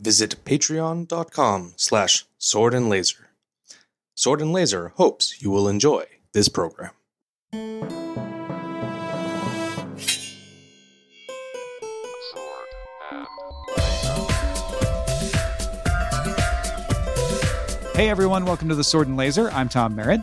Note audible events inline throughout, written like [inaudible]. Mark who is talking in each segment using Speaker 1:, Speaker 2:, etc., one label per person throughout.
Speaker 1: visit patreon.com slash sword and laser. Sword and Laser hopes you will enjoy this program.
Speaker 2: Hey everyone, welcome to the Sword and Laser. I'm Tom Merritt.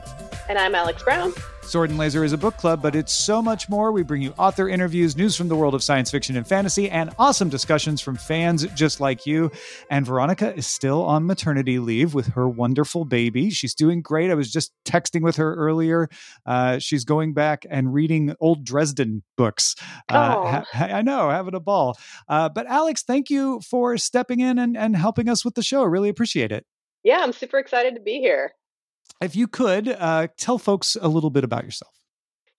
Speaker 3: And I'm Alex Brown.
Speaker 2: Sword and Laser is a book club, but it's so much more. We bring you author interviews, news from the world of science fiction and fantasy, and awesome discussions from fans just like you. And Veronica is still on maternity leave with her wonderful baby. She's doing great. I was just texting with her earlier. Uh, she's going back and reading old Dresden books. Uh, ha- I know, having a ball. Uh, but Alex, thank you for stepping in and, and helping us with the show. I really appreciate it.
Speaker 3: Yeah, I'm super excited to be here
Speaker 2: if you could uh, tell folks a little bit about yourself.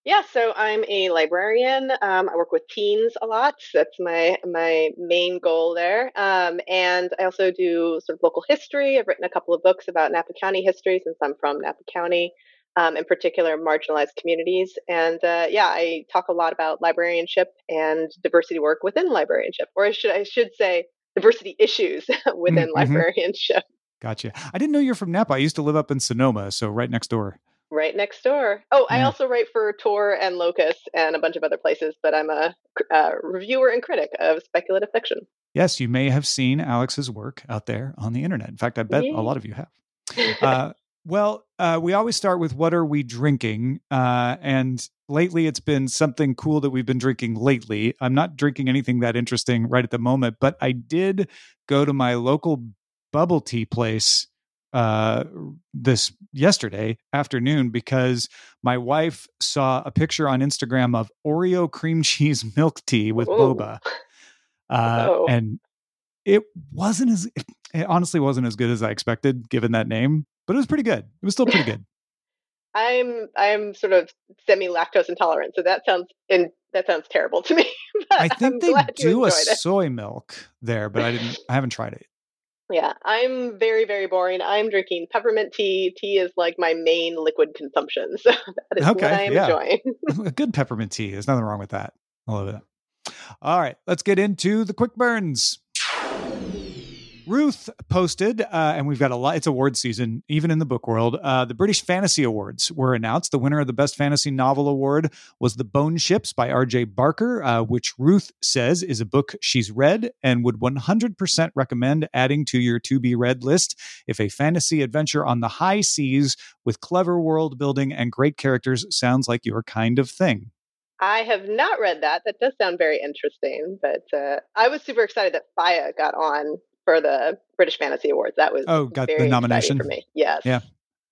Speaker 3: Yeah, so I'm a librarian. Um, I work with teens a lot. That's my my main goal there. Um, and I also do sort of local history. I've written a couple of books about Napa County history since I'm from Napa County, um, in particular marginalized communities. And uh, yeah, I talk a lot about librarianship and diversity work within librarianship, or I should I should say diversity issues [laughs] within mm-hmm. librarianship.
Speaker 2: Gotcha. I didn't know you're from Napa. I used to live up in Sonoma, so right next door.
Speaker 3: Right next door. Oh, yeah. I also write for Tor and Locus and a bunch of other places, but I'm a, a reviewer and critic of speculative fiction.
Speaker 2: Yes, you may have seen Alex's work out there on the internet. In fact, I bet a lot of you have. [laughs] Uh, well, uh, we always start with what are we drinking? Uh, and lately it's been something cool that we've been drinking lately. I'm not drinking anything that interesting right at the moment, but I did go to my local bubble tea place uh this yesterday afternoon because my wife saw a picture on Instagram of Oreo cream [laughs] cheese milk tea with Whoa. boba. Uh and it wasn't as it honestly wasn't as good as I expected given that name, but it was pretty good. It was still pretty good.
Speaker 3: I'm I'm sort of semi lactose intolerant, so that sounds in that sounds terrible to me. [laughs]
Speaker 2: I think I'm they do a soy milk there, but I didn't I haven't tried it.
Speaker 3: Yeah, I'm very, very boring. I'm drinking peppermint tea. Tea is like my main liquid consumption. [laughs] So that is okay, what I am yeah.
Speaker 2: enjoying. [laughs] [laughs] Good peppermint tea. There's nothing wrong with that. I love it. All right, let's get into the quick burns. Ruth posted, uh, and we've got a lot. It's award season, even in the book world. Uh, the British Fantasy Awards were announced. The winner of the Best Fantasy Novel Award was The Bone Ships by R.J. Barker, uh, which Ruth says is a book she's read and would 100% recommend adding to your to be read list if a fantasy adventure on the high seas with clever world building and great characters sounds like your kind of thing.
Speaker 3: I have not read that. That does sound very interesting, but uh, I was super excited that Faya got on for the British Fantasy Awards. That was
Speaker 2: oh, got the nomination
Speaker 3: for me. Yes.
Speaker 2: Yeah.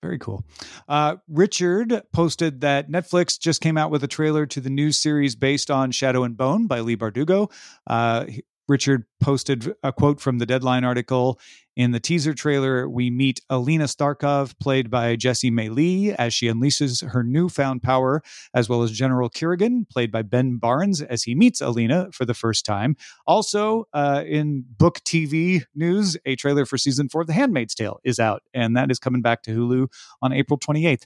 Speaker 2: Very cool. Uh, Richard posted that Netflix just came out with a trailer to the new series based on Shadow and Bone by Leigh Bardugo. Uh, Richard posted a quote from the Deadline article. In the teaser trailer, we meet Alina Starkov, played by Jessie Mei Li, as she unleashes her newfound power, as well as General Kirigan, played by Ben Barnes, as he meets Alina for the first time. Also, uh, in book TV news, a trailer for season four of The Handmaid's Tale is out, and that is coming back to Hulu on April 28th.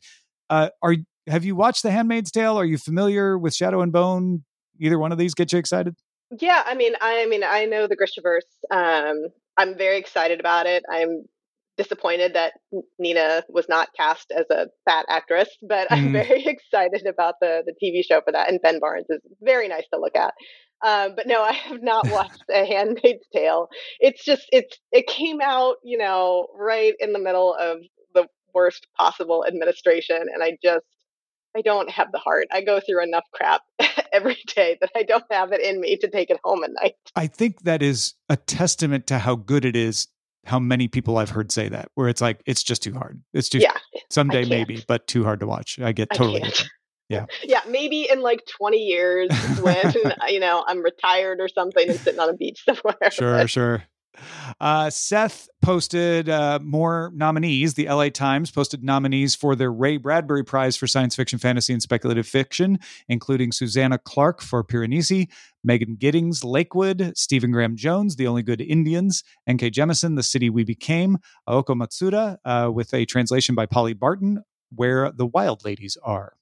Speaker 2: Uh, are have you watched The Handmaid's Tale? Are you familiar with Shadow and Bone? Either one of these get you excited?
Speaker 3: Yeah, I mean, I, I mean, I know the Grishaverse. Um, I'm very excited about it. I'm disappointed that Nina was not cast as a fat actress, but mm. I'm mm-hmm. very [laughs] excited about the the TV show for that. And Ben Barnes is very nice to look at. Um, but no, [laughs] I have not [laughs] watched A Handmaid's Tale. It's just it's it came out, you know, right in the middle of the worst possible administration, and I just I don't have the heart. I go through enough crap [laughs] every day that I don't have it in me to take it home at night.
Speaker 2: I think that is a testament to how good it is. How many people I've heard say that, where it's like it's just too hard. It's too
Speaker 3: yeah,
Speaker 2: someday maybe, but too hard to watch. I get totally. I [laughs] yeah.
Speaker 3: Yeah, maybe in like 20 years when [laughs] you know I'm retired or something and sitting on a beach somewhere.
Speaker 2: Sure, but. sure. Uh, Seth posted uh, more nominees. The LA Times posted nominees for their Ray Bradbury Prize for Science Fiction, Fantasy, and Speculative Fiction, including Susanna Clarke for Piranesi, Megan Giddings, Lakewood, Stephen Graham Jones, The Only Good Indians, N.K. Jemisin, The City We Became, Aoko Matsuda, uh, with a translation by Polly Barton, Where the Wild Ladies Are.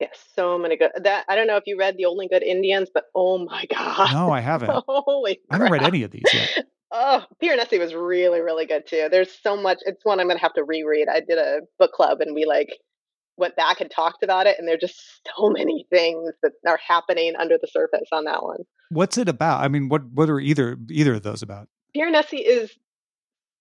Speaker 3: Yes, so many good. That I don't know if you read The Only Good Indians, but oh my god!
Speaker 2: No, I haven't. [laughs]
Speaker 3: Holy!
Speaker 2: I haven't read any of these yet
Speaker 3: Oh, Piranesi was really, really good too. There's so much. It's one I'm going to have to reread. I did a book club and we like went back and talked about it, and there are just [laughs] so many things that are happening under the surface on that one.
Speaker 2: What's it about? I mean, what what are either either of those about?
Speaker 3: Piranesi is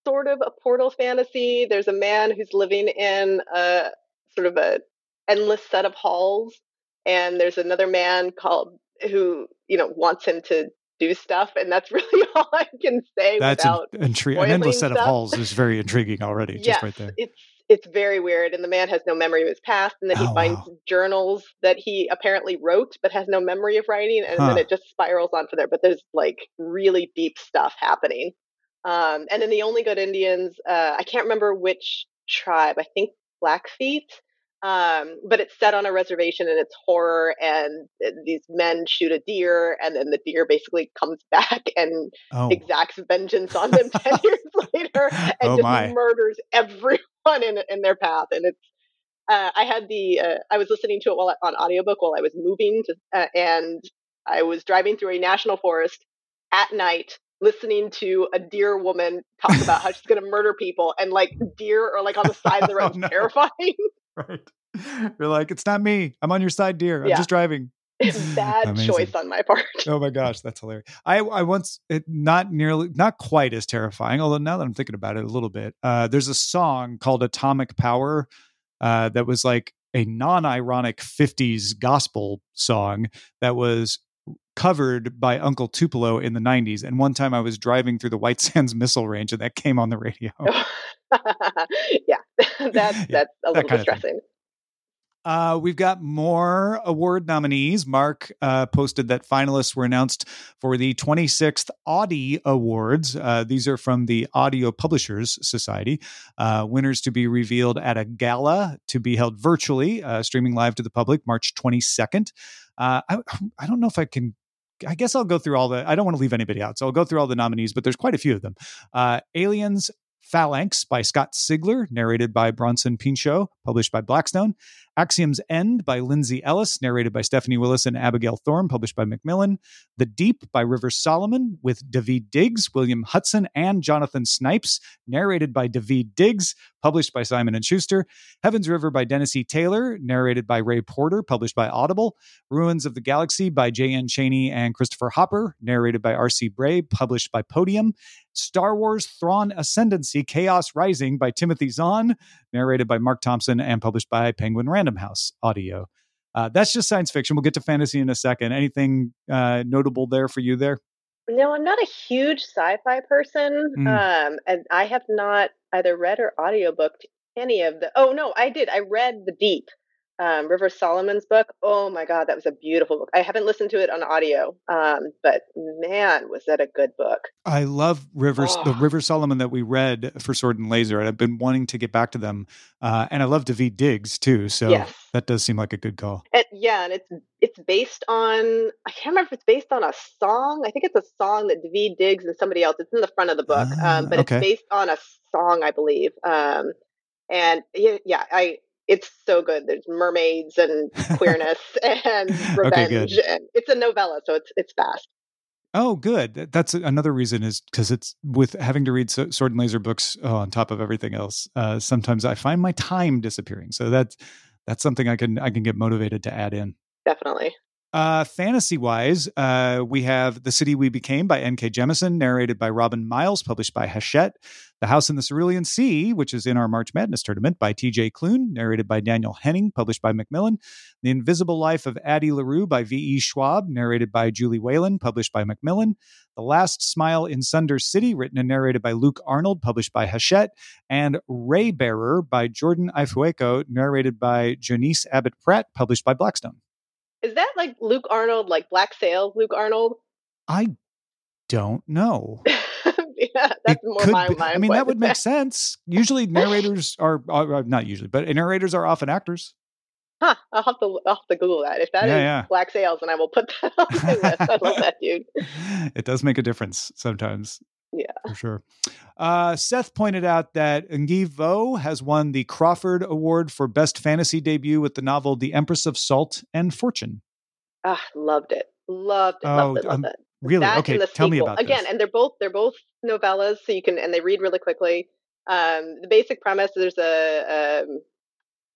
Speaker 3: sort of a portal fantasy. There's a man who's living in a sort of a endless set of halls, and there's another man called who you know wants him to do stuff, and that's [laughs] really all I can say.
Speaker 2: That's
Speaker 3: without
Speaker 2: an, intri- an endless set
Speaker 3: stuff.
Speaker 2: of halls is very intriguing already,
Speaker 3: yes,
Speaker 2: just right there.
Speaker 3: It's it's very weird, and the man has no memory of his past, and then he
Speaker 2: Oh,
Speaker 3: finds
Speaker 2: wow.
Speaker 3: journals that he apparently wrote but has no memory of writing, and
Speaker 2: Huh.
Speaker 3: then it just spirals on from there. But there's like really deep stuff happening. Um, and then the only good Indians, uh, I can't remember which tribe. I think Blackfeet. Um, but it's set on a reservation and it's horror and uh, these men shoot a deer and then the deer basically comes [laughs] back and
Speaker 2: Oh,
Speaker 3: exacts vengeance on them 10 [laughs] years later and
Speaker 2: Oh,
Speaker 3: just
Speaker 2: my.
Speaker 3: murders everyone in, in their path and it's uh, i had the uh, i was listening to it while on audiobook while i was moving to, uh, and i was driving through a national forest at night listening to a deer woman talk about how she's going to murder people and like deer are like on the side of the [laughs] road
Speaker 2: Oh, no.
Speaker 3: terrifying [laughs]
Speaker 2: right. You're like, it's not me. I'm on your side, dear. I'm
Speaker 3: Yeah.
Speaker 2: just driving. [laughs] [laughs]
Speaker 3: bad
Speaker 2: Amazing.
Speaker 3: choice on my part
Speaker 2: Oh my gosh, that's hilarious. I I once it not nearly not quite as terrifying, although now that I'm thinking about it a little bit. Uh there's a song called Atomic Power uh that was like a non-ironic 50s gospel song that was covered by Uncle Tupelo in the 90s and one time I was driving through the White [laughs] Sands missile range and that came on the radio. [laughs]
Speaker 3: yeah [laughs] that's
Speaker 2: Yeah,
Speaker 3: that's a little
Speaker 2: thing.
Speaker 3: distressing
Speaker 2: Uh, we've got more award nominees. Mark uh, posted that finalists were announced for the 26th Audie Awards. Uh, these are from the Audio Publishers Society. Uh, winners to be revealed at a gala to be held virtually, uh, streaming live to the public March 22nd. Uh, I, I don't know if I can. I guess I'll go through all the. I don't want to leave anybody out, so I'll go through all the nominees, but there's quite a few of them. Uh, Aliens Phalanx by Scott Sigler, narrated by Bronson Pinchot, published by Blackstone. Axiom's End by Lindsay Ellis, narrated by Stephanie Willis and Abigail Thorn, published by Macmillan. The Deep by River Solomon, with David Diggs, William Hudson, and Jonathan Snipes, narrated by David Diggs, published by Simon and Schuster. Heaven's River by Dennis E. Taylor, narrated by Ray Porter, published by Audible. Ruins of the Galaxy by J.N. Cheney and Christopher Hopper, narrated by R.C. Bray, published by Podium. Star Wars Thrawn Ascendancy Chaos Rising by Timothy Zahn, narrated by Marc Thompson and published by Penguin Random House Audio. Uh, that's just science fiction. We'll get to fantasy in a second. Anything uh, notable there for you there?
Speaker 3: No, I'm not a huge sci-fi person.
Speaker 2: Mm.
Speaker 3: Um, and I have not either read or audiobooked any of the. Oh no, I did. I read The Deep, um, River Solomon's book. Oh my god, that was a beautiful book. I haven't listened to it on audio, um, but man, was that a good book.
Speaker 2: I love Rivers, the
Speaker 3: Oh.
Speaker 2: River Solomon that we read for Sword and Laser, and I've been wanting to get back to them. Uh, and I love David Diggs too, so
Speaker 3: Yes.
Speaker 2: that does seem like a good call.
Speaker 3: And, yeah, and it's it's based on I can't remember if it's based on a song. I think it's a song that David Diggs and somebody else. It's in the front of the book,
Speaker 2: Ah,
Speaker 3: um, but
Speaker 2: okay.
Speaker 3: it's based on a song, I believe. Um, and yeah, yeah, I it's so good. There's mermaids and [laughs] queerness and
Speaker 2: Okay,
Speaker 3: revenge,
Speaker 2: good.
Speaker 3: and it's a novella, so it's it's fast.
Speaker 2: Oh, good. That's another reason is because it's with having to read so- sword and laser books oh, on top of everything else. Uh, sometimes I find my time disappearing, so that's that's something I can I can get motivated to add in.
Speaker 3: Definitely.
Speaker 2: Uh, fantasy wise, uh, we have The City We Became by N.K. Jemisin, narrated by Robin Miles, published by Hachette. The House in the Cerulean Sea, which is in our March Madness tournament, by T.J. Klune, narrated by Daniel Henning, published by Macmillan. The Invisible Life of Addie LaRue by V.E. Schwab, narrated by Julie Whelan, published by Macmillan. The Last Smile in Sunder City, written and narrated by Luke Arnold, published by Hachette. And Raybearer by Jordan Ifueko, narrated by Janice Abbott Pratt, published by Blackstone.
Speaker 3: Is that like Luke Arnold, like Black Sails, Luke Arnold?
Speaker 2: I don't know. [laughs]
Speaker 3: yeah, that's
Speaker 2: It
Speaker 3: more my
Speaker 2: be-
Speaker 3: mind.
Speaker 2: I mean, that would make sense. Usually, [laughs] narrators are, are not usually, but narrators are often actors.
Speaker 3: Huh, I'll have to I'll have to Google that. If that is
Speaker 2: Yeah, yeah.
Speaker 3: Black Sails, then I will put that [laughs] on my list. I love that dude.
Speaker 2: It does make a difference sometimes.
Speaker 3: Yeah.
Speaker 2: for sure. Uh, Seth pointed out that Nghi Vo has won the Crawford Award for Best Fantasy Debut with the novel The Empress of Salt and Fortune.
Speaker 3: Ah, loved it. Loved it.
Speaker 2: Oh,
Speaker 3: Loved it. Loved
Speaker 2: um,
Speaker 3: it.
Speaker 2: Really?
Speaker 3: That
Speaker 2: okay. Tell me about
Speaker 3: again,
Speaker 2: this.
Speaker 3: and they're both they're both novellas, so you can and they read really quickly. Um, the basic premise: there's a, um,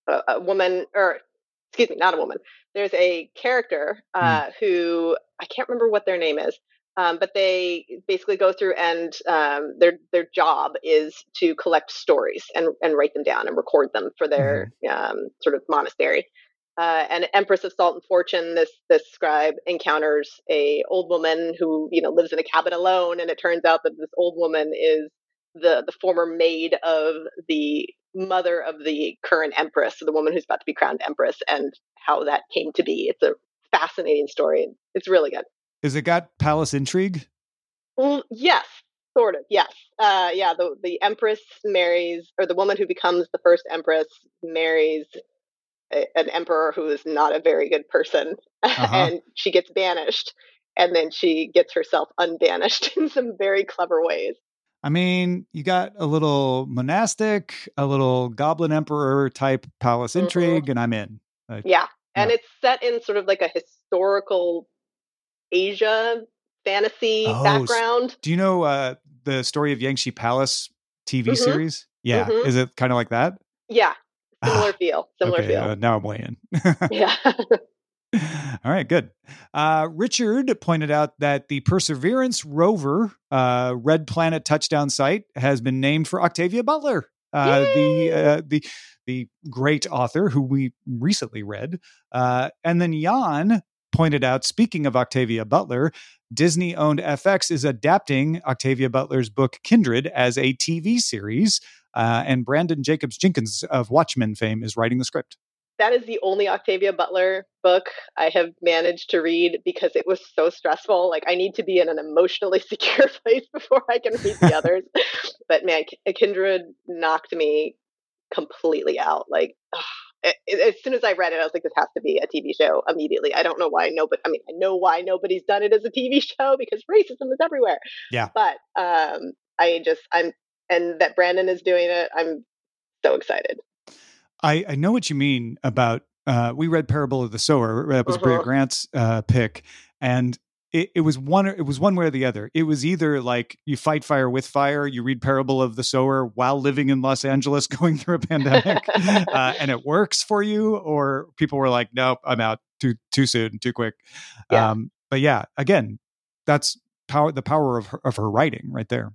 Speaker 3: a a woman, or excuse me, not a woman. There's a character uh, who I can't remember what their name is, um, but they basically go through and um, their their job is to collect stories and and write them down and record them for their um, sort of monastery. Uh, and Empress of Salt and Fortune, this this scribe encounters a old woman who you know lives in a cabin alone, and it turns out that this old woman is the the former maid of the mother of the current empress, so the woman who's about to be crowned empress, and how that came to be. It's a fascinating story. It's really good.
Speaker 2: Is it got palace intrigue?
Speaker 3: Well, yes, sort of. Yes. Uh, yeah. The the empress marries, or the woman who becomes the first empress marries a, an emperor who is not a very good person, [laughs]
Speaker 2: Uh-huh.
Speaker 3: and she gets banished, and then she gets herself unbanished [laughs] in some very clever ways.
Speaker 2: I mean, you got a little monastic, a little goblin emperor type palace
Speaker 3: Mhm.
Speaker 2: intrigue, and I'm in.
Speaker 3: Yeah. And
Speaker 2: Yeah.
Speaker 3: it's set in sort of like a historical Asia fantasy
Speaker 2: Oh,
Speaker 3: background.
Speaker 2: Do you know uh, the story of Yanxi Palace TV
Speaker 3: Mhm.
Speaker 2: series? Yeah.
Speaker 3: Mhm.
Speaker 2: Is it kind of like that?
Speaker 3: Yeah. Similar
Speaker 2: Ah,
Speaker 3: feel. Similar
Speaker 2: okay,
Speaker 3: feel.
Speaker 2: uh, now I'm weighing. [laughs]
Speaker 3: yeah. [laughs]
Speaker 2: All right, good. Uh, Richard pointed out that the Perseverance rover, uh, Red Planet touchdown site, has been named for Octavia Butler, uh, the uh, the the great author who we recently read. Uh, and then Jan pointed out, speaking of Octavia Butler, Disney owned FX is adapting Octavia Butler's book Kindred as a TV series. Uh, and Branden Jacobs-Jenkins of Watchmen fame is writing the script.
Speaker 3: that is the only Octavia Butler book I have managed to read because it was so stressful. Like I need to be in an emotionally [laughs] secure place before I can read the [laughs] others. but man, Kindred knocked me completely out. Like ugh, as soon as I read it, I was like, this has to be a TV show immediately. I don't know why nobody. I mean, I know why nobody's done it as a TV [laughs] show because racism is everywhere.
Speaker 2: Yeah.
Speaker 3: But um, I just I'm and that Branden is doing it. I'm so excited.
Speaker 2: I, I know what you mean about uh, we read Parable of the Sower. That was Brea
Speaker 3: Uh-huh.
Speaker 2: Grant's uh, pick, and it, it was one it was one way or the other. It was either like you fight fire with fire, you read Parable of the Sower while living in Los Angeles [laughs] going through a pandemic, [laughs] uh, and it works for you, or people were like, "Nope, I'm out too too soon, too quick."
Speaker 3: Yeah.
Speaker 2: Um, but yeah, again, that's power the power of her, of her writing right there.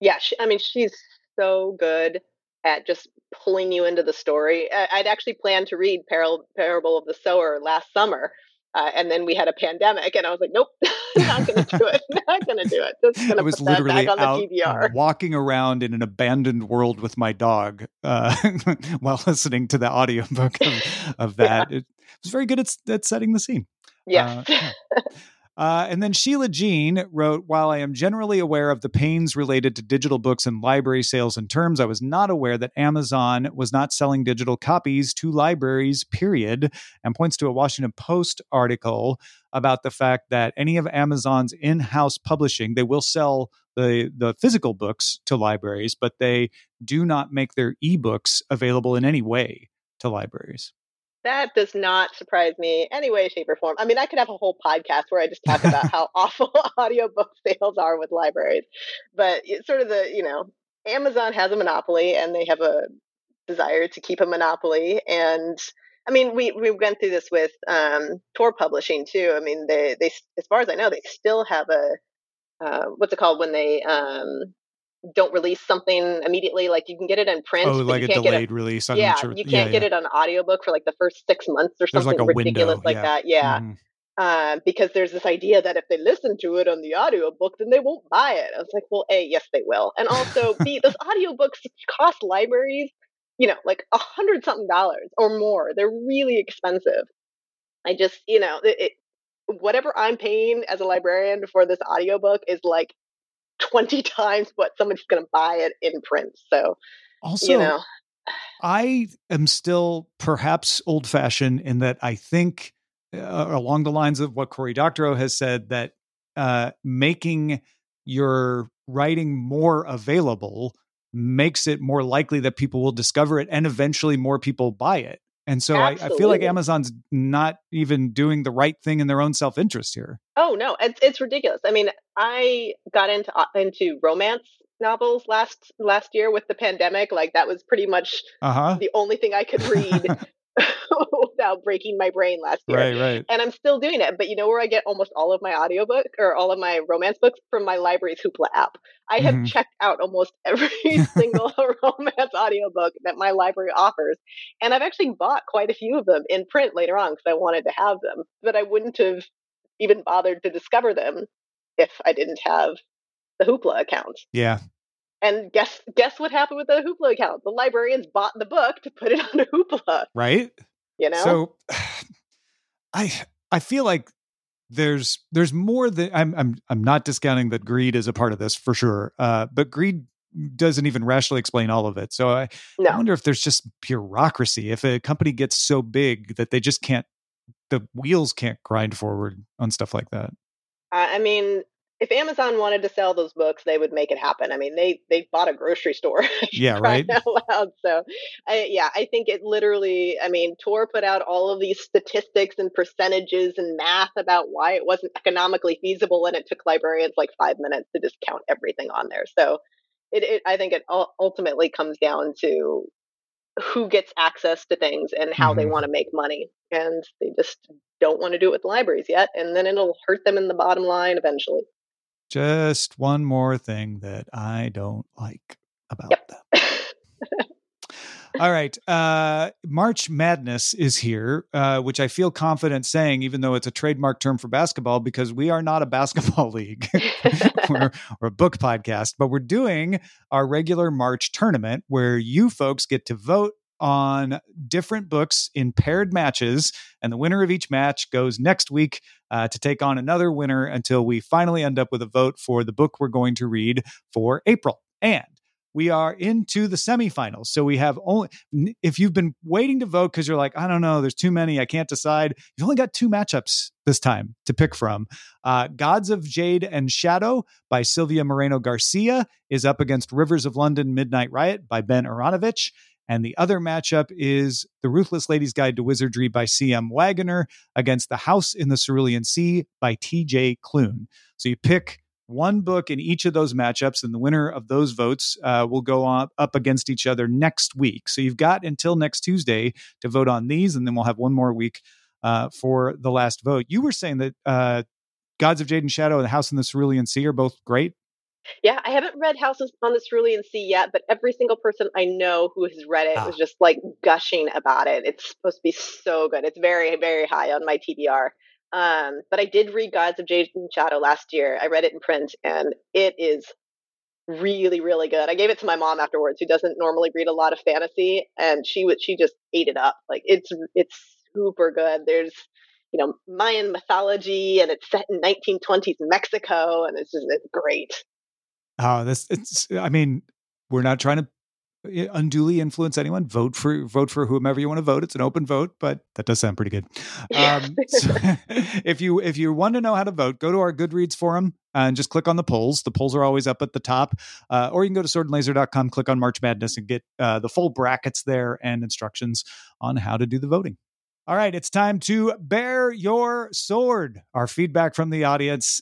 Speaker 3: yeah, she, I mean, she's so good at just pulling you into the story. I, I'd actually planned to read Parable, Parable of the Sower last summer, uh, and then we had a pandemic, and I was like, nope, [laughs] not going to do it. [laughs] Not going to do it. Just going
Speaker 2: I
Speaker 3: to
Speaker 2: was
Speaker 3: put that
Speaker 2: literally
Speaker 3: back on
Speaker 2: out
Speaker 3: the TBR. [laughs]
Speaker 2: walking around in an abandoned world with my dog uh, while listening to the audiobook of, of that. It was very good at, at setting the scene.
Speaker 3: Yes.
Speaker 2: Uh, yeah. Uh, and then Sheila Jean wrote, While I am generally aware of the pains related to digital books and library sales and terms, I was not aware that Amazon was not selling digital copies to libraries, period, and points to a Washington Post article about the fact that any of Amazon's in house publishing, they will sell the, the physical books to libraries, but they do not make their ebooks available in any way to libraries.
Speaker 3: That does not surprise me any way, shape, or form. I mean, I could have a whole podcast where I just talk about how [laughs] awful [laughs] audiobook sales are with libraries. But it's sort of the, you know, Amazon has a monopoly and they have a desire to keep a monopoly. And I mean, we, we went through this with um, Tor Publishing too. I mean, they, they, as far as I know, they still have a, uh, what's it called when they um, don't release something immediately? Like you can get it in print.
Speaker 2: Oh, like
Speaker 3: you
Speaker 2: a
Speaker 3: can't get it
Speaker 2: delayed release. I'm
Speaker 3: yeah,
Speaker 2: sure.
Speaker 3: you can't
Speaker 2: yeah,
Speaker 3: get
Speaker 2: yeah.
Speaker 3: it on audiobook for like the first six months or something
Speaker 2: like a
Speaker 3: ridiculous
Speaker 2: window,
Speaker 3: like
Speaker 2: yeah.
Speaker 3: that. Yeah.
Speaker 2: Mhm.
Speaker 3: Uh, because there's this idea that if they listen to it on the audiobook, then they won't buy it. I was like, well, A, yes, they will. And also, [laughs] B, those audiobooks cost libraries, you know, like a hundred something dollars or more. They're really expensive. I just, you know, it, it, whatever I'm paying as a librarian for this audiobook is like 20 [laughs] times what somebody's going to buy it in print. So,
Speaker 2: Also,
Speaker 3: you know,
Speaker 2: I am still perhaps old fashioned in that I think uh, along the lines of what Cory Doctorow has said that uh, making your writing more available makes it more likely that people will discover it and eventually more people buy it. And so I, I, feel like Amazon's not even doing the right thing in their own self interest here.
Speaker 3: Oh no, it's it's ridiculous. I mean, I got into uh, into romance novels last last year with the pandemic. Like that was pretty much uh-huh. the only thing I could read [laughs] [laughs] [laughs] without breaking my brain last year.
Speaker 2: Right, right.
Speaker 3: And I'm still doing it. But you know where I get almost all of my audiobook or all of my romance books from my library's Hoopla app. I have mm-hmm. checked out almost [laughs] every [laughs] single romance audiobook that my library offers. And I've actually bought quite a few of them in print later on because I wanted to have them. But I wouldn't have even bothered to discover them if I didn't have the Hoopla account.
Speaker 2: Yeah.
Speaker 3: And guess guess what happened with the Hoopla account? The librarians bought the book to put it [laughs] on Hoopla.
Speaker 2: Right.
Speaker 3: You know.
Speaker 2: So, [sighs] I I feel like there's there's more than I'm I'm I'm not discounting that greed is a part of this for sure. Uh, but greed doesn't even rationally explain all of it. So I, no. I wonder if there's just bureaucracy. If a company gets so big that they just can't, the wheels can't grind forward on stuff like that.
Speaker 3: I mean, if Amazon wanted to sell those books, they would make it happen. I mean, they they bought a grocery store. [laughs]
Speaker 2: yeah, right.
Speaker 3: Loud. So, I, yeah, I think it literally. I mean, Tor put out all of these statistics and percentages and math about why it wasn't economically feasible, and it took librarians like five minutes to just count everything on there. So, it, it I think it ultimately comes down to who gets access to things and how mm-hmm. they want to make money, and they just don't want to do it with libraries yet, and then it'll hurt them in the bottom line eventually.
Speaker 2: Just one more thing that I don't like about yep. them. [laughs] All right. Uh, March Madness is here, uh, which I feel confident saying, even though it's a trademark term for basketball, because we are not a basketball [laughs] league. [laughs] we're, we're, a book podcast, but we're doing our regular March tournament where you folks get to vote on different books in paired matches, and the winner of each match goes next week uh, to take on another winner until we finally end up with a vote for the book we're going to read for April. And we are into the semifinals. So we have only, if you've been waiting to vote because you're like, I don't know, there's too many, I can't decide, you've only got two matchups this time to pick from. Uh, Gods of Jade and Shadow by Silvia Moreno Garcia is up against Rivers of London Midnight Riot by Ben Aaronovitch. And the other matchup is The Ruthless Lady's Guide to Wizardry by C.M. Waggoner against The House in the Cerulean Sea by T.J. Klune. So you pick one book in each of those matchups, and the winner of those votes uh, will go on, up against each other next week. So you've got until next Tuesday to vote on these, and then we'll have one more week uh, for the last vote. You were saying that uh, Gods of Jade and Shadow and The House in the Cerulean Sea are both great.
Speaker 3: Yeah, I haven't read Houses on the Cerulean Sea yet, but every single person I know who has read it ah. was just like gushing about it. It's supposed to be so good. It's very, very high on my TBR. Um, but I did read Gods of Jade and Shadow last year. I read it in print, and it is really, really good. I gave it to my mom afterwards, who doesn't normally read a lot of fantasy, and she would she just ate it up. Like it's it's super good. There's you know Mayan mythology, and it's set in 1920s Mexico, and it's just it's great.
Speaker 2: Oh, this it's I mean, we're not trying to eh, unduly influence anyone. Vote for vote for whomever you want to vote. It's an open vote, but that does sound pretty good. [laughs] Um, so [laughs] if you if you want to know how to vote, go to our Goodreads forum and just click on the polls. The polls are always up at the top, uh, or you can go to swordandlaser.com, click on March Madness, and get uh, the full brackets there and instructions on how to do the voting. All right, it's time to bear your sword. Our feedback from the audience.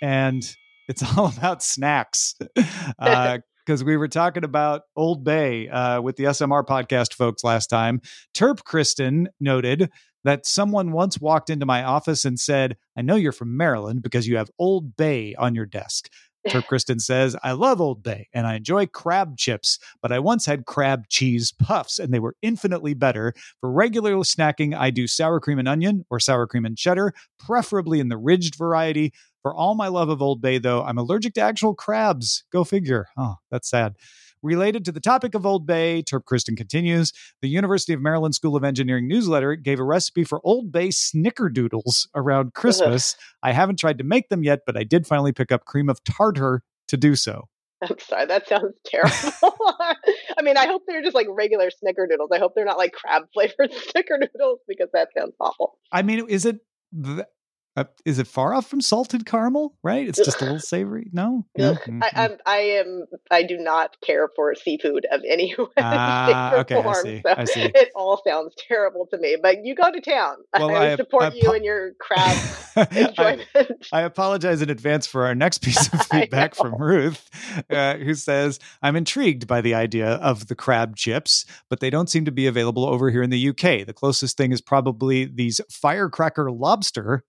Speaker 2: And it's [laughs] all about snacks. Because [laughs] uh, we were talking about Old Bay uh, with the SMR podcast folks last time. Terp Kristen noted that someone once walked into my office and said, I know you're from Maryland because you have Old Bay on your desk. Terp [laughs] Kristen says, I love Old Bay and I enjoy crab chips, but I once had crab cheese puffs and they were infinitely better. For regular snacking, I do sour cream and onion or sour cream and cheddar, preferably in the ridged variety. For all my love of Old Bay, though, I'm allergic to actual crabs. Go figure. Oh, that's sad. Related to the topic of Old Bay, Terp Kristen continues, the University of Maryland School of Engineering newsletter gave a recipe for Old Bay snickerdoodles around Christmas. I haven't tried to make them yet, but I did finally pick up cream of tartar to do so.
Speaker 3: I'm sorry, that sounds terrible. [laughs] I mean, I hope they're just like regular snickerdoodles. I hope they're not like crab flavored [laughs] snickerdoodles because that sounds awful.
Speaker 2: I mean, is it Uh, is it far off from salted caramel? Right? It's just a little savory. No, [laughs] no?
Speaker 3: Mm-hmm. I, I, I, am. I do not care for seafood of any [laughs] way,
Speaker 2: ah, okay, form. I see.
Speaker 3: So
Speaker 2: I see.
Speaker 3: It all sounds terrible to me. But you go to town. [laughs] Well, I, I support you and your crab enjoyment.
Speaker 2: I, apologize in advance for our next piece of feedback from Ruth, uh, who says, "I'm intrigued by the idea of the crab chips, but they don't seem to be available over here in the UK. The closest thing is probably these firecracker lobster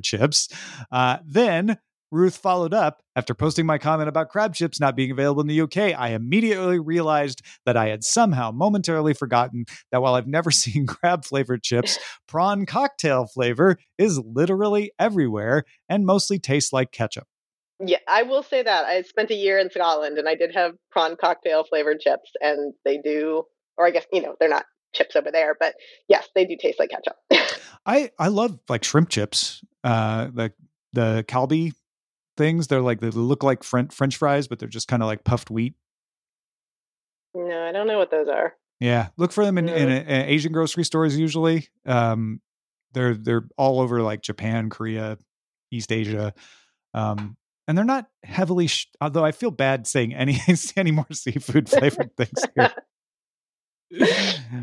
Speaker 2: chips. Uh, then Ruth followed up after posting my comment about crab chips not being available in the UK. I immediately realized that I had somehow momentarily forgotten that while I've never [laughs] seen crab flavored chips, prawn cocktail flavor is literally everywhere and mostly tastes like ketchup.
Speaker 3: Yeah, I will say that. I spent a year in Scotland and I did have prawn cocktail flavored chips, and they do, or I guess, you know, they're not chips over there, but yes, they do taste like ketchup. [laughs]
Speaker 2: I I love like shrimp chips. Uh the the Calbee things, they're like they look like French french fries, but they're just kind of like puffed wheat.
Speaker 3: No, I don't know what those are.
Speaker 2: Yeah, look for them in, in, in Asian grocery stores usually. Um they're they're all over like Japan, Korea, East Asia. Um and they're not heavily sh- although I feel bad saying any [laughs] any more seafood flavored [laughs] things here.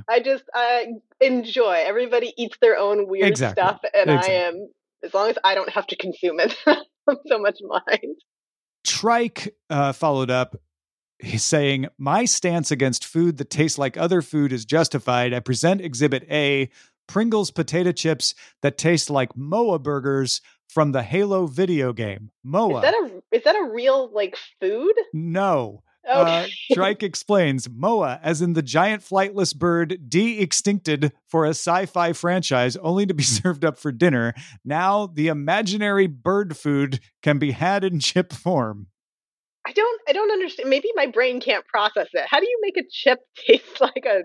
Speaker 3: I just I enjoy. Everybody eats their own weird exactly. stuff, and exactly. I am as long as I don't have to consume it. [laughs] So much mind.
Speaker 2: Trike uh, followed up. He's saying, My stance against food that tastes like other food is justified. I present Exhibit A Pringles potato chips that taste like Moa burgers from the Halo video game. Moa.
Speaker 3: Is that a, is that a real, like, food?
Speaker 2: No. Uh, [laughs] Shrike explains Moa, as in the giant flightless bird de extincted for a sci fi franchise only to be [laughs] served up for dinner. Now the imaginary bird food can be had in chip form.
Speaker 3: I don't I don't understand. Maybe my brain can't process it. How do you make a chip [laughs] taste like a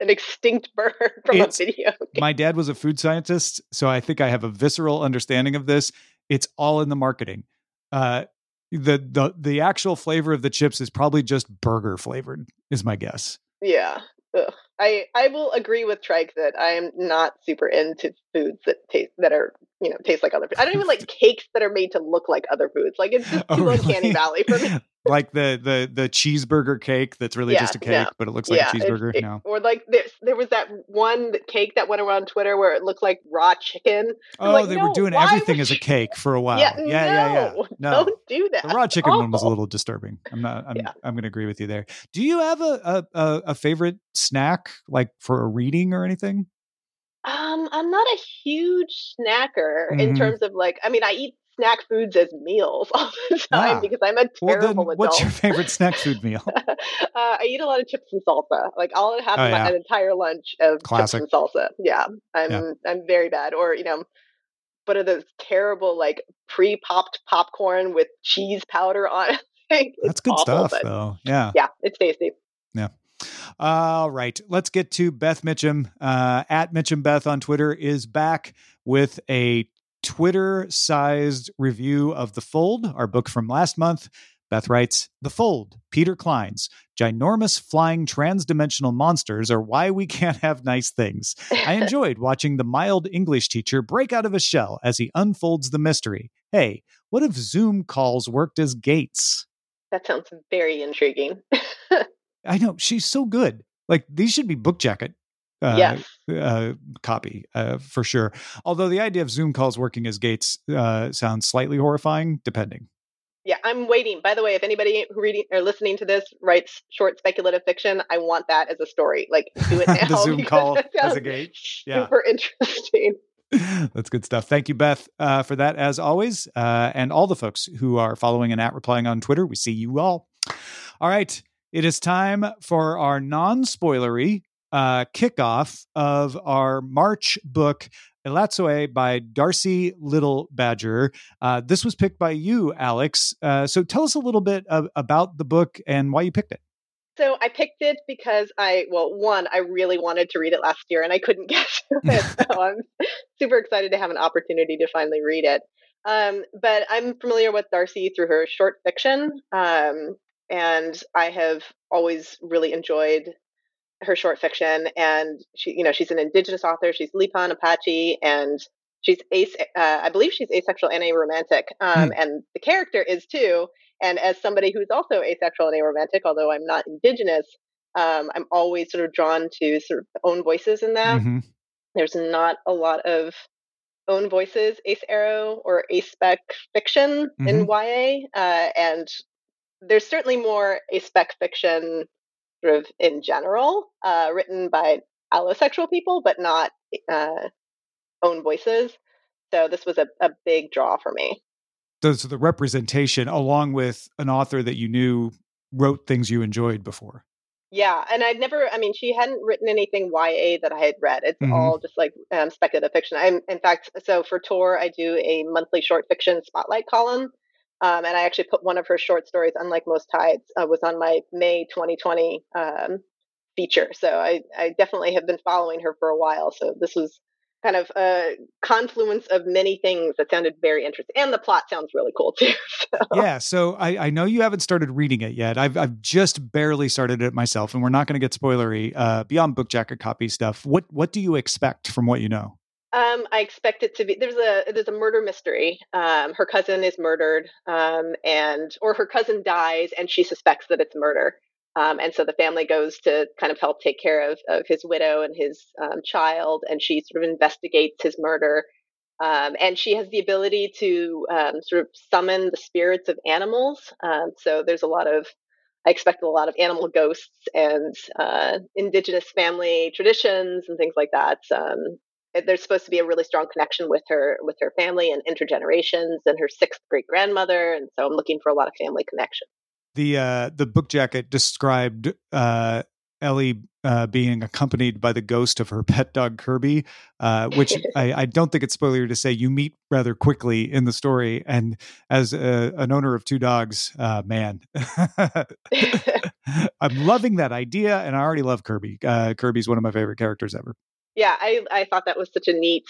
Speaker 3: an extinct bird from it's, a video game?
Speaker 2: My dad was a food scientist, so I think I have a visceral understanding of this. It's all in the marketing. Uh, the the the actual flavor of the chips is probably just burger flavored is my guess
Speaker 3: yeah Ugh. i i will agree with trike that i am not super into foods that taste that are you know taste like other foods i don't even like [laughs] cakes that are made to look like other foods like it's just oh, too oh, [laughs] really? uncanny valley for me
Speaker 2: like the the the cheeseburger cake that's really yeah, just a cake, no. but it looks like yeah, a cheeseburger. It, it,
Speaker 3: no, or like there, there was that one cake that went around Twitter where it looked like raw chicken.
Speaker 2: Oh,
Speaker 3: like,
Speaker 2: they
Speaker 3: no,
Speaker 2: were doing everything as a cake for a [laughs] while. Yeah, yeah, no, yeah, [laughs] yeah.
Speaker 3: No, don't do that.
Speaker 2: The raw chicken Awful. one was a little disturbing. I'm not. I'm. Yeah. I'm going to agree with you there. Do you have a, a a favorite snack like for a reading or anything?
Speaker 3: Um, I'm not a huge snacker mm-hmm. in terms of like. I mean, I eat snack foods as meals [laughs] all the time ah. because I'm a terrible
Speaker 2: well, What's your [laughs] favorite snack food meal?
Speaker 3: uh, I eat a lot of chips and salsa. Like I'll have oh, yeah. an entire lunch of Classic. chips and salsa. Yeah, I'm yeah. I'm very bad. Or you know, what are those terrible like pre-popped popcorn with cheese powder on it? [laughs]
Speaker 2: That's good awful, stuff, though. Yeah,
Speaker 3: yeah, it's tasty.
Speaker 2: Yeah. All right, let's get to Beth Mitchum. Uh, at Mitchum Beth on Twitter is back with a Twitter sized review of The Fold, our book from last month. Beth writes The Fold, Peter Clines, ginormous flying transdimensional monsters are why we can't have nice things. [laughs] I enjoyed watching the mild English teacher break out of a shell as he unfolds the mystery. Hey, what if Zoom calls worked as gates?
Speaker 3: That sounds very intriguing. [laughs]
Speaker 2: I know. She's so good. Like, these should be book jacket uh, yes. uh, copy uh, for sure. Although the idea of Zoom calls working as gates uh, sounds slightly horrifying, depending.
Speaker 3: Yeah, I'm waiting. By the way, if anybody who reading or listening to this writes short speculative fiction, I want that as a story. Like, do it [laughs] now.
Speaker 2: the [laughs] Zoom call as a gate.
Speaker 3: Yeah. Super interesting. [laughs]
Speaker 2: That's good stuff. Thank you, Beth, uh, for that, as always. Uh, and all the folks who are following and at replying on Twitter. We see you all. All right. It is time for our non spoilery uh, kickoff of our March book, Elatsoe by Darcy Little Badger. Uh, this was picked by you, Alex. Uh, so tell us a little bit of, about the book and why you picked it.
Speaker 3: So I picked it because I, well, one, I really wanted to read it last year and I couldn't [laughs] get to [laughs] it. so I'm super excited to have an opportunity to finally read it. Um, but I'm familiar with Darcy through her short fiction. Um, and I have always really enjoyed her short fiction and she you know she's an indigenous author she's lipan apache and she's ace. Uh, I believe she's asexual and aromantic, um, mm. and the character is too. And as somebody who's also asexual and aromantic, although I'm not indigenous, um, I'm always sort of drawn to sort of own voices in that. Mm-hmm. There's not a lot of own voices ace aro or ace spec fiction mm-hmm. in YA, uh, and there's certainly more ace spec fiction sort of in general, uh, written by allosexual people, but not uh, own voices. So this was a, a big draw for me.
Speaker 2: So, so the representation, along with an author that you knew wrote things you enjoyed before.
Speaker 3: Yeah, and I'd never. I mean, she hadn't written anything YA that I had read. It's mm-hmm. all just like um, speculative fiction. I'm, in fact, so for Tor, I do a monthly short fiction spotlight column, um, and I actually put one of her short stories, unlike most tides, uh, was on my May 2020 um, feature. So I, I definitely have been following her for a while. So this was kind of a confluence of many things that sounded very interesting. And the plot sounds really cool too. [laughs]
Speaker 2: So. Yeah. So I, I know you haven't started reading it yet. I've, I've just barely started it myself, and we're not going to get spoilery uh, beyond book jacket copy stuff. What what do you expect from what you know?
Speaker 3: Um, I expect it to be there's a there's a murder mystery. Um, her cousin is murdered, um, and or her cousin dies, and she suspects that it's murder. Um, and so the family goes to kind of help take care of, of his widow and his um, child, and she sort of investigates his murder. Um, and she has the ability to sort of summon the spirits of animals. So there's a lot of, I expect a lot of animal ghosts and uh, indigenous family traditions and things like that. Um, there's supposed to be a really strong connection with her with her family and intergenerations and her sixth great grandmother, and so I'm looking for a lot of family connection
Speaker 2: the uh, the book jacket described uh, Ellie uh, being accompanied by the ghost of her [laughs] pet dog Kirby, uh, which [laughs] I, I, don't think it's spoiler to say you meet rather quickly in the story. And as a, an owner of two dogs, uh, man, [laughs] I'm loving that idea, and I already love Kirby. Uh, Kirby's one of my favorite characters ever.
Speaker 3: Yeah, I I thought that was such a neat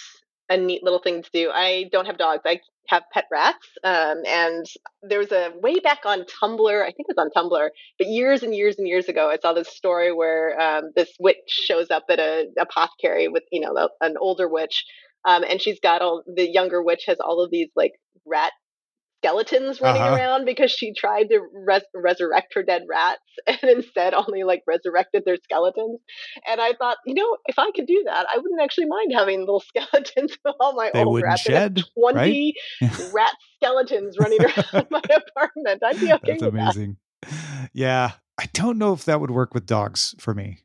Speaker 3: a neat little thing to do. I don't have dogs. I have pet rats. Um, and there was a way back on Tumblr, I think it was on Tumblr, but years and years and years ago, I saw this story where um, this witch shows up at a apothecary with, you know, an older witch. Um, and she's got all the younger witch has all of these like rat skeletons running uh-huh. around because she tried to res- resurrect her dead rats [laughs] and instead only like resurrected their skeletons. And I thought, you know, if I could do that, I wouldn't actually mind having little [laughs] skeletons of all my
Speaker 2: they
Speaker 3: old rats.
Speaker 2: Shed,
Speaker 3: 20 right? [laughs] rat skeletons running around my apartment. I'd be okay
Speaker 2: That's amazing. That. Yeah. I don't know if that would work with dogs for me.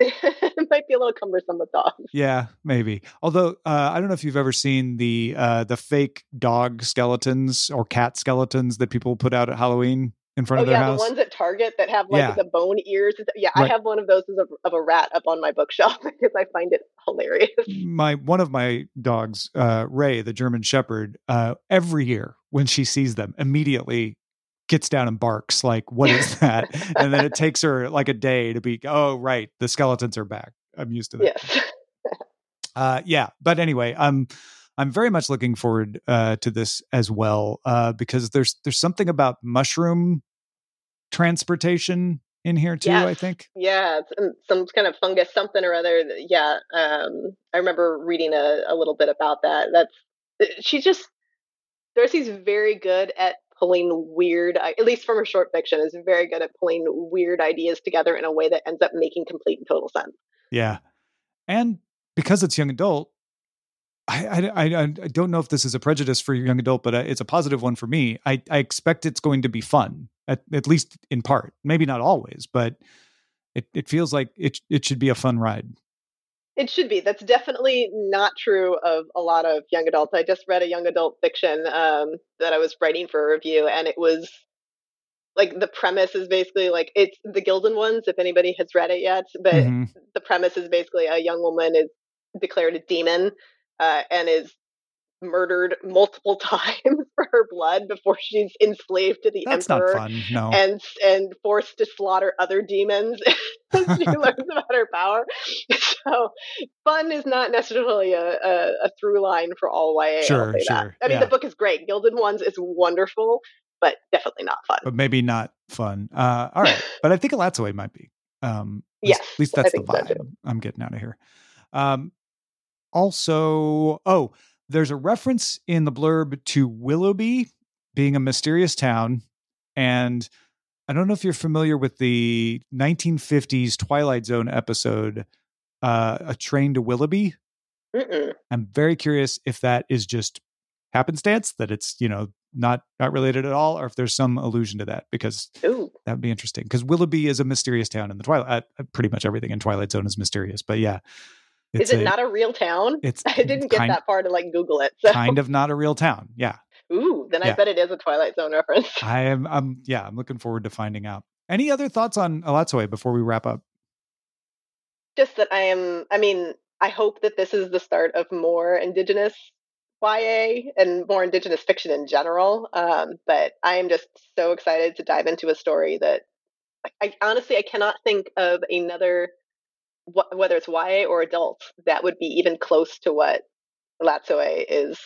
Speaker 3: Might be a little cumbersome with dogs.
Speaker 2: Yeah, maybe. Although uh, I don't know if you've ever seen the uh, the fake dog skeletons or cat skeletons that people put out at Halloween in front
Speaker 3: oh,
Speaker 2: of their
Speaker 3: yeah,
Speaker 2: house.
Speaker 3: the ones at Target that have like yeah. the bone ears. Yeah, right. I have one of those of a, of a rat up on my bookshelf [laughs] because I find it hilarious.
Speaker 2: My one of my dogs, uh, Ray, the German Shepherd, uh, every year when she sees them, immediately gets down and barks like what is that [laughs] and then it takes her like a day to be oh right the skeletons are back i'm used to that
Speaker 3: yes [laughs]
Speaker 2: uh yeah but anyway i'm i'm very much looking forward uh to this as well uh because there's there's something about mushroom transportation in here too yes. i think
Speaker 3: yeah some, some kind of fungus something or other yeah um i remember reading a, a little bit about that that's she's just darcy's very good at pulling weird, at least from her short fiction, is very good at pulling weird ideas together in a way that ends up making complete and total sense.
Speaker 2: Yeah. And because it's young adult, I, I, I, don't know if this is a prejudice for young adult, but uh, it's a positive one for me. I, I expect it's going to be fun, at, at least in part. Maybe not always, but it, it feels like it, it should be a fun ride.
Speaker 3: It should be. That's definitely not true of a lot of young adults. I just read a young adult fiction um, that I was writing for a review, and it was like the premise is basically like it's the Gilded ones. If anybody has read it yet, but mm-hmm. the premise is basically a young woman is declared a demon uh, and is murdered multiple [laughs] times for her blood before she's enslaved to the
Speaker 2: That's
Speaker 3: emperor
Speaker 2: fun, no.
Speaker 3: and and forced to slaughter other demons [laughs] as she [laughs] learns about her power so fun is not necessarily a, a, a through line for all YA
Speaker 2: sure, sure.
Speaker 3: That. I mean
Speaker 2: yeah.
Speaker 3: the book is great Gilded Ones is wonderful but definitely not fun
Speaker 2: but maybe not fun uh, all right [laughs] but I think a Way might be um,
Speaker 3: yes
Speaker 2: at least that's the vibe so I'm getting out of here um, also oh there's a reference in the blurb to Willoughby being a mysterious town. And I don't know if you're familiar with the 1950s Twilight Zone episode, uh, A Train to Willoughby.
Speaker 3: Mm-mm.
Speaker 2: I'm very curious if that is just happenstance, that it's, you know, not not related at all, or if there's some allusion to that, because
Speaker 3: Ooh.
Speaker 2: that would be interesting. Because Willoughby is a mysterious town in the Twilight. Uh, pretty much everything in Twilight Zone is mysterious, but yeah,
Speaker 3: Is it
Speaker 2: a-
Speaker 3: not a real town?
Speaker 2: It's [laughs]
Speaker 3: I didn't get that far to like Google it. So
Speaker 2: kind of not a real town. Yeah,
Speaker 3: ooh, then I
Speaker 2: Yeah.
Speaker 3: bet it is a Twilight Zone reference. [laughs]
Speaker 2: I am. I'm yeah. I'm looking forward to finding out. Any other thoughts on Elatsoe before we wrap up?
Speaker 3: Just that I am I mean, I hope that this is the start of more indigenous YA and more indigenous fiction in general. Um, but I am just so excited to dive into a story that I, I honestly I cannot think of another wh- whether it's YA or adult that would be even close to what Elatsoe is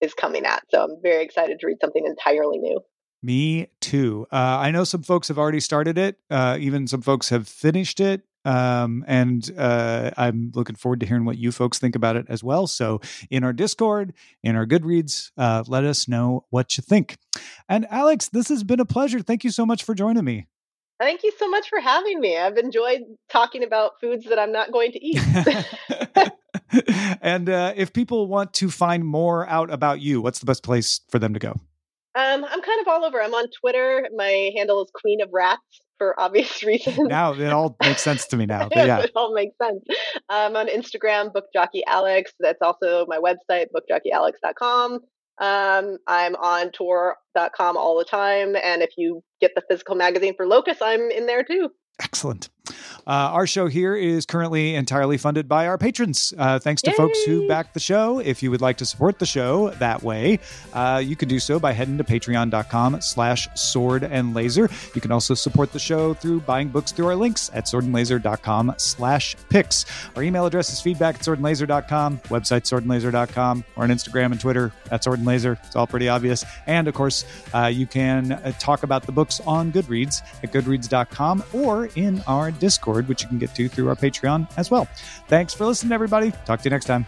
Speaker 3: is coming at. So I'm very excited to read something entirely new.
Speaker 2: Me too. Uh, I know some folks have already started it. Uh, even some folks have finished it. Um, and uh, I'm looking forward to hearing what you folks think about it as well. So, in our Discord, in our Goodreads, uh, let us know what you think. And Alex, this has been a pleasure. Thank you so much for joining me.
Speaker 3: Thank you so much for having me. I've enjoyed talking about foods that I'm not going to eat. [laughs]
Speaker 2: and uh, if people want to find more out about you, what's the best place for them to go?
Speaker 3: Um, I'm kind of all over. I'm on Twitter. My handle is Queen of Rats for obvious [laughs] reasons.
Speaker 2: Now it all makes sense to me now. [laughs] Yeah,
Speaker 3: it [laughs] all makes sense. I'm on Instagram, Book Jockey Alex. That's also my website, bookjockeyalex.com. Um, I'm on Tor.com all the time. And if you get the physical magazine for Locus, I'm in there too.
Speaker 2: excellent. Uh, our show here is currently entirely funded by our patrons. Uh, thanks to folks who
Speaker 3: Yay!
Speaker 2: back the show. If you would like to support the show that way, uh, you can do so by heading to patreon.com slash sword and laser. You can also support the show through buying books through our links at swordandlaser.com slash picks. Our email address is feedback at swordandlaser.com, website swordandlaser.com, or on Instagram and Twitter at swordandlaser. It's all pretty obvious. And of course, uh, you can uh, talk about the books on Goodreads at goodreads.com or in our Discord, which you can get to through our Patreon as well. Thanks for listening, everybody. Talk to you next time.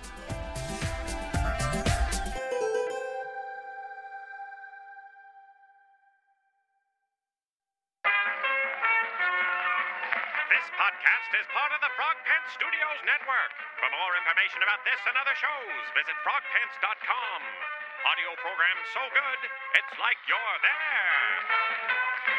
Speaker 4: This podcast is part of the Frog Pants Studios Network. For more information about this and other shows, visit frogpants.com. Audio program so good, it's like you're there.